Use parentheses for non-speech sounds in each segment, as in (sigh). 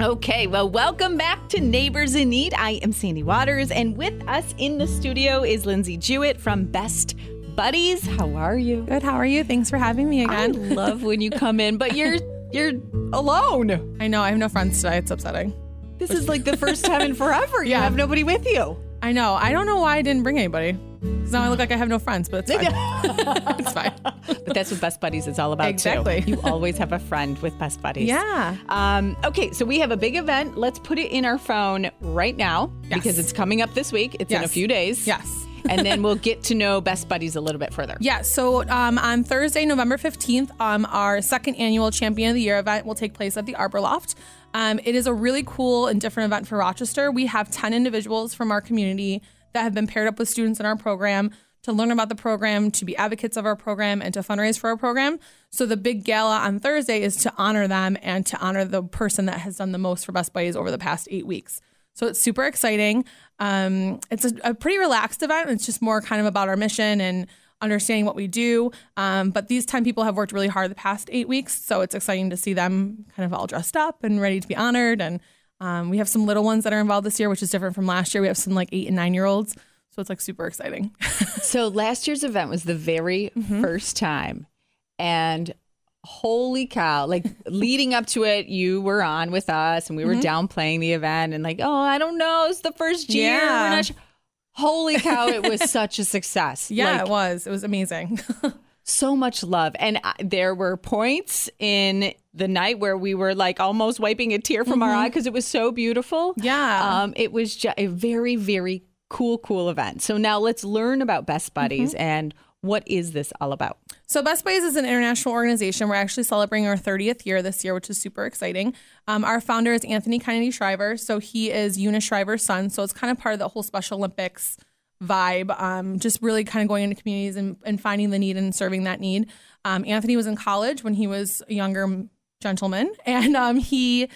Okay, well, welcome back to Neighbors in Need. I am Sandy Waters, and with us in the studio is Lindsay Jewett from Best Buddies. How are you? Good. How are you? Thanks for having me again. I (laughs) love when you come in, but you're you're alone. I know I have no friends today. It's upsetting. This is like the first time in (laughs) forever. You Yeah. have nobody with you. I know. I don't know why I didn't bring anybody. Because now I look like I have no friends, but it's fine. (laughs) it's fine. But that's what Best Buddies is all about. too. Exactly. You always have a friend with Best Buddies. Yeah. Um, okay, so we have a big event. Let's put it in our phone right now Yes. because it's coming up this week. It's in a few days. Yes. and then we'll (laughs) get to know Best Buddies a little bit further. Yeah, so um, on Thursday, November 15th, um, our second annual Champion of the Year event will take place at the Arbor Loft. Um, it is a really cool and different event for Rochester. We have 10 individuals from our community that have been paired up with students in our program to learn about the program, to be advocates of our program, and to fundraise for our program. So the big gala on Thursday is to honor them and to honor the person that has done the most for Best Buddies over the past eight weeks. So it's super exciting. Um, it's a, a pretty relaxed event. It's just more kind of about our mission and understanding what we do. Um, but these 10 people have worked really hard the past eight weeks. So it's exciting to see them kind of all dressed up and ready to be honored. And um, we have some little ones that are involved this year, which is different from last year. We have some like eight and nine year olds. So it's like super exciting. (laughs) So last year's event was the very Mm-hmm. first time. And holy cow, like leading up to it, you were on with us and we were Mm-hmm. downplaying the event and like, oh, I don't know, it's the first year. We're Yeah. not sure. Holy cow, it was (laughs) such a success. yeah, Like, it was. It was amazing. (laughs) so much love. And uh, there were points in the night where we were like almost wiping a tear from our eye because it was so beautiful. Mm-hmm. Yeah. Um, it was just a very, very cool, cool event. So now let's learn about Best Buddies Mm-hmm. and what is this all about? So Best Buddies is an international organization. We're actually celebrating our 30th year this year, which is super exciting. Um, our founder is Anthony Kennedy Shriver. So he is Eunice Shriver's son. So it's kind of part of the whole Special Olympics vibe, um, just really kind of going into communities and, and finding the need and serving that need. Um, Anthony was in college when he was a younger gentleman, and um, he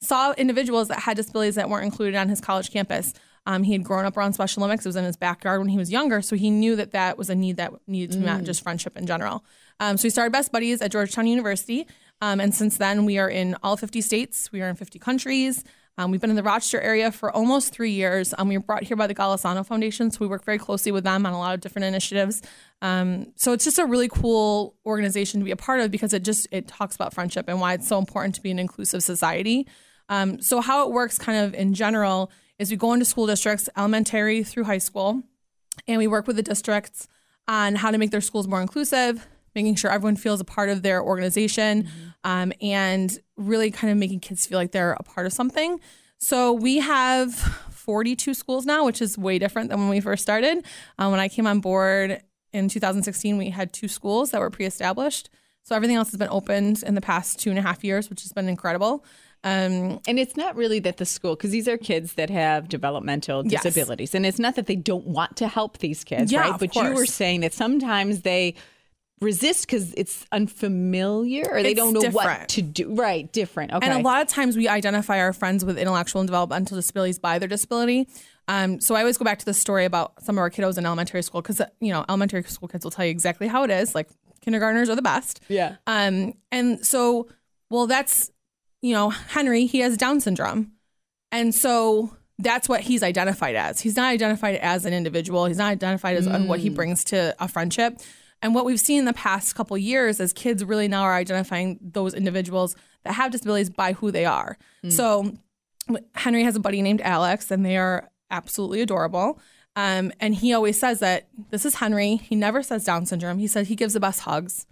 saw individuals that had disabilities that weren't included on his college campus. Um, he had grown up around Special Olympics. It was in his backyard when he was younger, so he knew that that was a need that needed to be met, just friendship in general. Um, so he started Best Buddies at Georgetown University, um, and since then we are in all 50 states. We are in 50 countries. Um, we've been in the Rochester area for almost three years. Um, we were brought here by the Golisano Foundation, so we work very closely with them on a lot of different initiatives. Um, so it's just a really cool organization to be a part of because it just it talks about friendship and why it's so important to be an inclusive society. Um, so how it works, kind of in general, is we go into school districts, elementary through high school, and we work with the districts on how to make their schools more inclusive, making sure everyone feels a part of their organization, um, and really kind of making kids feel like they're a part of something. So we have 42 schools now, which is way different than when we first started. Um, when I came on board in 2016, we had two schools that were pre-established. So everything else has been opened in the past two and a half years, which has been incredible. Um, And it's not really that the school, because these are kids that have developmental Yes. disabilities. And it's not that they don't want to help these kids, Yeah, right? But you were saying that sometimes they resist because it's unfamiliar or they It's don't know what to do. Right, different. Okay. And a lot of times we identify our friends with intellectual and developmental disabilities by their disability. Um, so I always go back to the story about some of our kiddos in elementary school because you know elementary school kids will tell you exactly how it is. Like kindergartners are the best. Yeah. Um, and so, well, that's you know Henry. He has Down syndrome, and so that's what he's identified as. He's not identified as an individual. He's not identified as on what he brings to a friendship. And what we've seen in the past couple years is kids really now are identifying those individuals that have disabilities by who they are. So Henry has a buddy named Alex, and they are absolutely adorable. Um, and he always says that this is Henry. He never says Down syndrome. He said he gives the best hugs.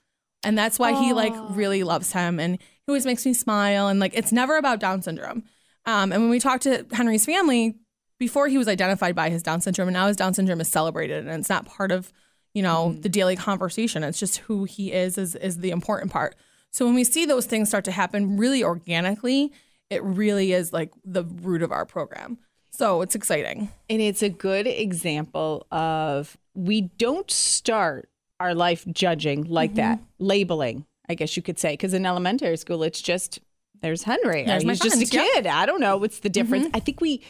And that's why he like really loves him. And he always makes me smile. And like it's never about Down syndrome. Um, and when we talked to Henry's family, before he was identified by his Down syndrome, and now his Down syndrome is celebrated and it's not part of, you know, the daily conversation. It's just who he is is is the important part. So when we see those things start to happen really organically, it really is like the root of our program. So it's exciting. And it's a good example of we don't start our life judging like that, Mm-hmm. labeling, I guess you could say. Because in elementary school, it's just, there's Henry. There's my He's just a friend, yep. Mm-hmm. kid. I don't know what's the difference. I think we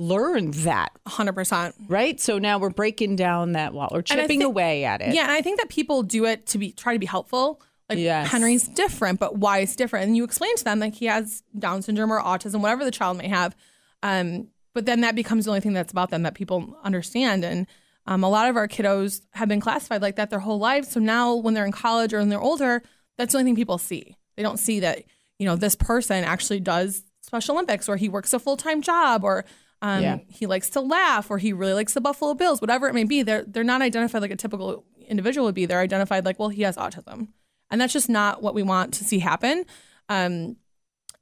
learned that, 100%. right? So now we're breaking down that wall or chipping away at it. Yeah, and I think that people do it to be try to be helpful. Like Yes. Henry's different, but why it's different. And you explain to them like he has Down syndrome or autism, whatever the child may have. Um, but then that becomes the only thing that's about them that people understand. And um, a lot of our kiddos have been classified like that their whole lives. So now when they're in college or when they're older, that's the only thing people see. They don't see that, you know, this person actually does Special Olympics or he works a full time job or um, Yeah. he likes to laugh or he really likes the Buffalo Bills, whatever it may be. They're, they're not identified like a typical individual would be. They're identified like, well, he has autism. And that's just not what we want to see happen. Um,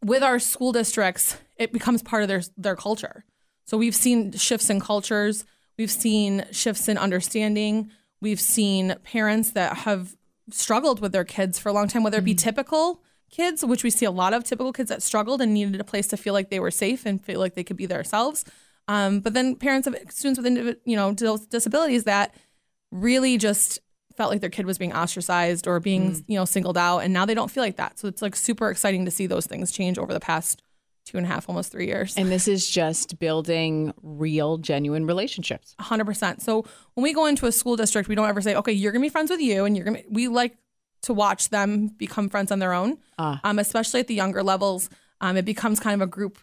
with our school districts, it becomes part of their their culture. So we've seen shifts in cultures, we've seen shifts in understanding, we've seen parents that have struggled with their kids for a long time, whether it be typical kids, which we see a lot of typical kids that struggled and needed a place to feel like they were safe and feel like they could be themselves. Um, but then parents of students with you know disabilities that really just felt like their kid was being ostracized or being you know singled out, and now they don't feel like that. So it's like super exciting to see those things change over the past two and a half, almost three years. And this is just building real, genuine relationships. 100%. So when we go into a school district, we don't ever say, okay, you're going to be friends with you. And you're going to, we like to watch them become friends on their own, Ah. um, especially at the younger levels. Um, it becomes kind of a group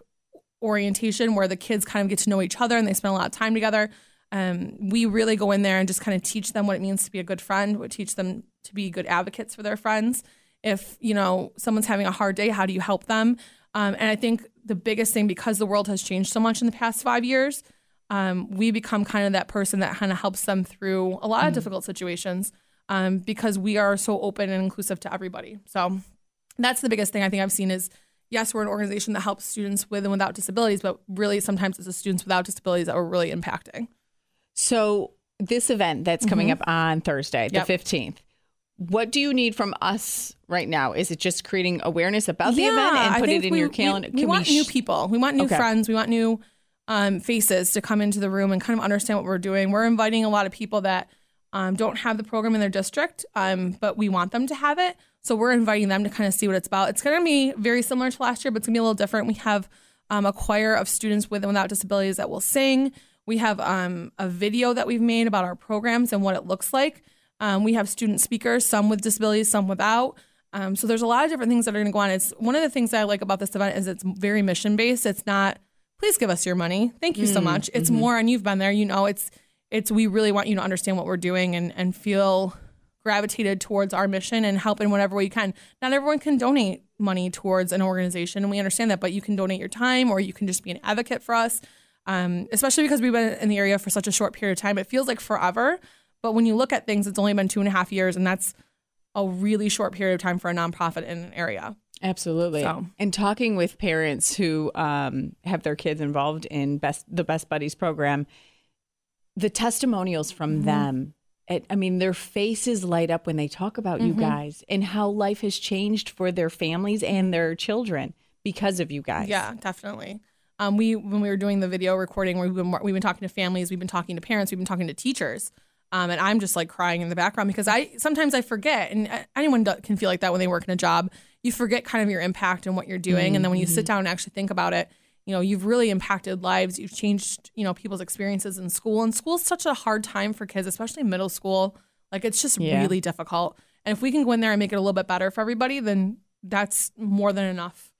orientation where the kids kind of get to know each other and they spend a lot of time together. Um, we really go in there and just kind of teach them what it means to be a good friend, what teach them to be good advocates for their friends. If, you know, someone's having a hard day, how do you help them? Um, and I think the biggest thing, because the world has changed so much in the past five years, um, we become kind of that person that kind of helps them through a lot of difficult situations um, because we are so open and inclusive to everybody. So that's the biggest thing I think I've seen is yes, we're an organization that helps students with and without disabilities, but really sometimes it's the students without disabilities that we're really impacting. So, this event that's coming up on Thursday, the Yep. 15th, what do you need from us right now? Is it just creating awareness about the event and put it in we- your calendar? We, Can want sh- new people. We want new Okay. friends. We want new um, faces to come into the room and kind of understand what we're doing. We're inviting a lot of people that um, don't have the program in their district, um, but we want them to have it. So we're inviting them to kind of see what it's about. It's going to be very similar to last year, but it's going to be a little different. We have um, a choir of students with and without disabilities that will sing. We have um, a video that we've made about our programs and what it looks like. Um, we have student speakers, some with disabilities, some without. Um, so there's a lot of different things that are going to go on. It's one of the things that I like about this event is it's very mission based. It's not please give us your money. Thank you so much. It's more, and you've been there. You know, it's it's we really want you to understand what we're doing and and feel gravitated towards our mission and help in whatever way you can. Not everyone can donate money towards an organization, and we understand that. But you can donate your time, or you can just be an advocate for us. Um, especially because we've been in the area for such a short period of time, it feels like forever. But when you look at things, it's only been two and a half years, and that's a really short period of time for a nonprofit in an area. Absolutely. So- And talking with parents who um, have their kids involved in best the Best Buddies program, the testimonials from Mm-hmm. them. It, I mean, their faces light up when they talk about Mm-hmm. you guys and how life has changed for their families and their children because of you guys. Yeah, definitely. Um, we when we were doing the video recording, we've been we've been talking to families, we've been talking to parents, we've been talking to teachers, um, and I'm just like crying in the background because I sometimes I forget, and uh, anyone can feel like that when they work in a job. You forget kind of your impact and what you're doing, and then when you sit down and actually think about it, you know you've really impacted lives. You've changed you know people's experiences in school, and school's such a hard time for kids, especially middle school. Like it's just Yeah. really difficult. And if we can go in there and make it a little bit better for everybody, then that's more than enough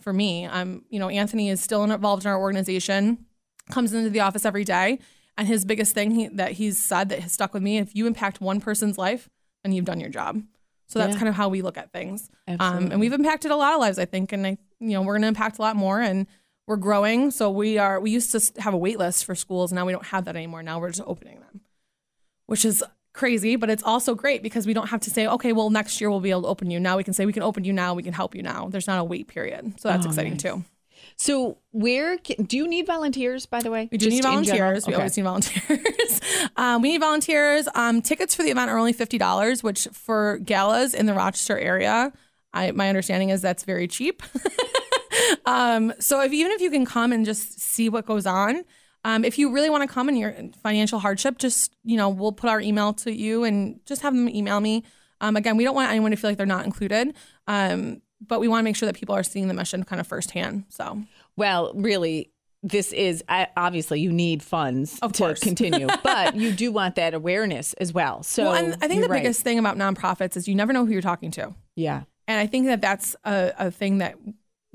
for me. Um, you know, Anthony is still involved in our organization, comes into the office every day, and his biggest thing he, that he's said that has stuck with me: if you impact one person's life, then you've done your job. So that's Yeah. kind of how we look at things. Um, and we've impacted a lot of lives, I think, and I, you know, we're going to impact a lot more, and we're growing. So we are. We used to have a wait list for schools, now we don't have that anymore. Now we're just opening them, which is crazy, but it's also great because we don't have to say, okay, well, next year we'll be able to open you. Now we can say we can open you now, we can help you now. There's not a wait period, so that's Oh, exciting nice. too. So, where can, do you need volunteers, by the way? We do Just need volunteers. We always need volunteers. (laughs) um, we need volunteers. Um, tickets for the event are only fifty dollars, which for galas in the Rochester area, I, my understanding is that's very cheap. (laughs) um, so if even if you can come and just see what goes on, um, if you really want to come and you're financial hardship, just you know we'll put our email to you and just have them email me. Um, again, we don't want anyone to feel like they're not included, um, but we want to make sure that people are seeing the mission kind of firsthand. So Well, really, this is I- obviously you need funds Of to course. continue, (laughs) but you do want that awareness as well. So well, and I think the right. biggest thing about nonprofits is you never know who you're talking to. yeah, And I think that that's a, a thing that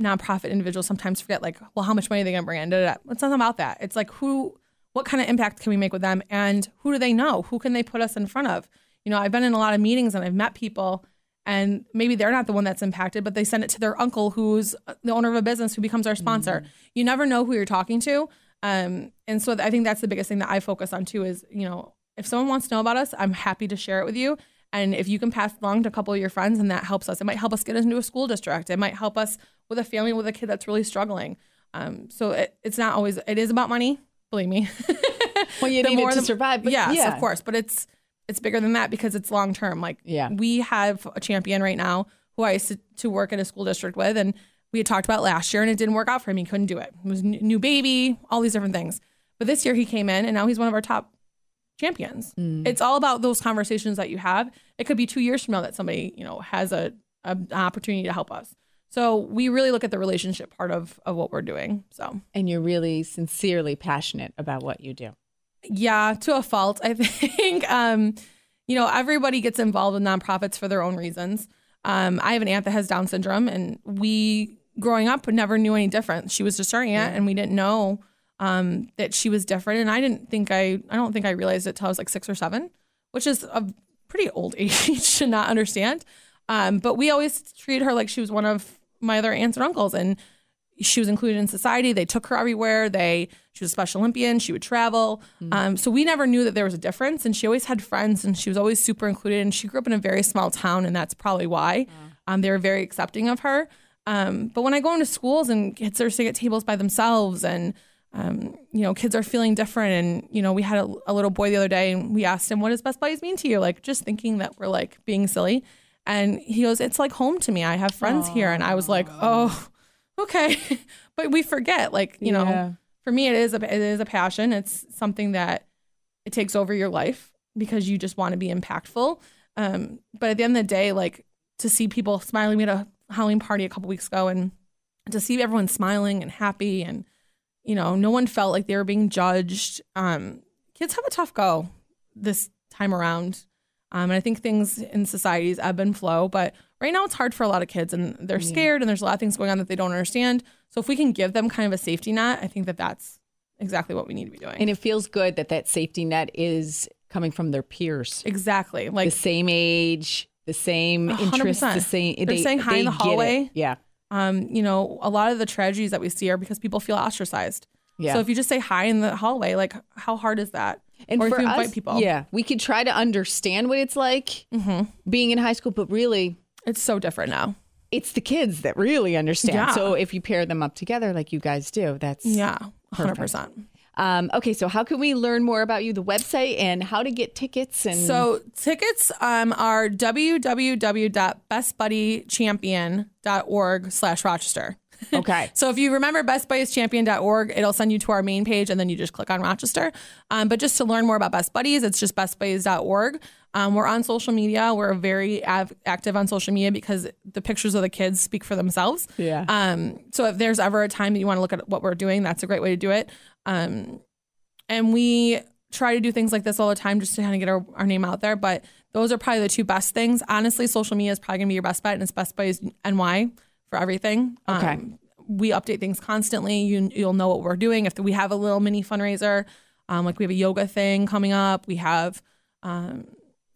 nonprofit individuals sometimes forget. Like, well, how much money are they going to bring in? Da, da, da. It's not about that. It's like who, what kind of impact can we make with them, and who do they know? Who can they put us in front of? You know, I've been in a lot of meetings and I've met people, and maybe they're not the one that's impacted, but they send it to their uncle, who's the owner of a business, who becomes our sponsor. You never know who you're talking to, um, and so I think that's the biggest thing that I focus on too. Is you know, if someone wants to know about us, I'm happy to share it with you. And if you can pass along to a couple of your friends, and that helps us, it might help us get into a school district. It might help us with a family with a kid that's really struggling. Um, so it, it's not always. It is about money. Believe me. (laughs) well, you (laughs) The need it more to the- survive. But yes, yeah, of course. But it's it's bigger than that because it's long term. Like Yeah. we have a champion right now who I used to, to work in a school district with, and we had talked about last year, and it didn't work out for him. He couldn't do it. It was new baby, all these different things. But this year he came in, and now he's one of our top champions. Mm. It's all about those conversations that you have. It could be two years from now that somebody you know has a, a an opportunity to help us. So we really look at the relationship part of of what we're doing. So and you're really sincerely passionate about what you do. yeah, to a fault, I (laughs) think. Um, you know, everybody gets involved with nonprofits for their own reasons. Um, I have an aunt that has Down syndrome, and we, growing up, never knew any different. She was just our aunt, and we didn't know um, that she was different. And I didn't think I, I don't think I realized it till I was like six or seven, which is a pretty old (laughs) age to not understand. Um, but we always treated her like she was one of my other aunts and uncles, and she was included in society. They took her everywhere. They she was a Special Olympian. She would travel. Um, so we never knew that there was a difference. And she always had friends, and she was always super included. And she grew up in a very small town, and that's probably why um, they were very accepting of her. Um, but when I go into schools and kids are sitting at tables by themselves, and um, you know, kids are feeling different, and you know, we had a, a little boy the other day, and we asked him, "What does Best Buddies mean to you?" Like just thinking that we're like being silly, and he goes, "It's like home to me. I have friends here," and I was like, "Oh." (laughs) okay (laughs) but we forget like you Yeah. know for me it is a it is a passion it's something that it takes over your life because you just want to be impactful um but at the end of the day like to see people smiling we had a halloween party a couple weeks ago and to see everyone smiling and happy and you know no one felt like they were being judged um kids have a tough go this time around um, and I think things in societies ebb and flow, but right now it's hard for a lot of kids and they're scared and there's a lot of things going on that they don't understand. So if we can give them kind of a safety net, I think that that's exactly what we need to be doing. And it feels good that that safety net is coming from their peers, exactly. Like the same age, the same interests, the same. They're saying hi in the hallway. Yeah, um, you know, a lot of the tragedies that we see are because people feel ostracized. yeah. So if you just say hi in the hallway, like how hard is that? and or for if us, people. yeah, we could try to understand what it's like Mhm. being in high school, but really, It's so different now. it's the kids that really understand. Yeah. So if you pair them up together like you guys do, that's Yeah, hundred Perfect. Um, okay, so how can we learn more about you, the website, and how to get tickets? And So tickets um, are www.bestbuddychampion.org slash Rochester. okay, (laughs) So if you remember bestbuddies.champion.org, it'll send you to our main page and then you just click on Rochester. Um, but just to learn more about Best Buddies, it's just bestbuddies.org. Um, we're on social media. We're very av- active on social media because the pictures of the kids speak for themselves. yeah, Um, so if there's ever a time that you want to look at what we're doing, that's a great way to do it. Um, and we try to do things like this all the time just to kind of get our, our name out there. But those are probably the two best things. Honestly, social media is probably gonna be your best bet, and it's Best Buddies NY for everything. Okay. Um, we update things constantly. You you'll know what we're doing. If we have a little mini fundraiser, um, like we have a yoga thing coming up, we have um,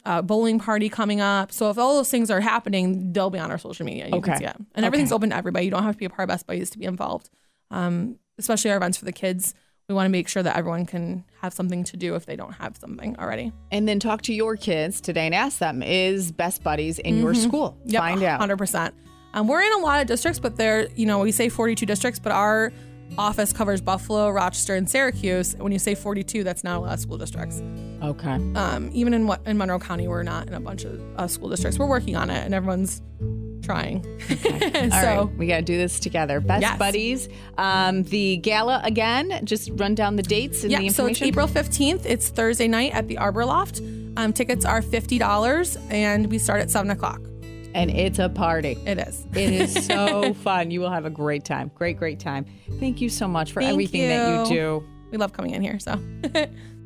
a bowling party coming up. So if all those things are happening, they'll be on our social media. You Okay. can see it. And everything's open to everybody. You don't have to be a part of Best Buddies to be involved. Um, especially our events for the kids. We want to make sure that everyone can have something to do if they don't have something already. and then talk to your kids today and ask them: Is Best Buddies in your school? Yep, Find out. 100%. Um, we're in a lot of districts, but they're, you know, we say 42 districts, but our office covers Buffalo, Rochester, and Syracuse. When you say 42, that's not a lot of school districts. Okay. Um, even in what in Monroe County, we're not in a bunch of uh, school districts. We're working on it, and everyone's trying. (laughs) so All right, we got to do this together. Best Yes. Buddies. Um, the gala again. Just run down the dates and the yeah, so it's. April 15th. It's Thursday night at the Arbor Loft. Um, tickets are $50, and we start at 7 o'clock. and it's a party. It is. It is (laughs) so fun. You will have a great time. Great, great time. Thank you so much for Thank everything that you you. do. We love coming in here. So (laughs)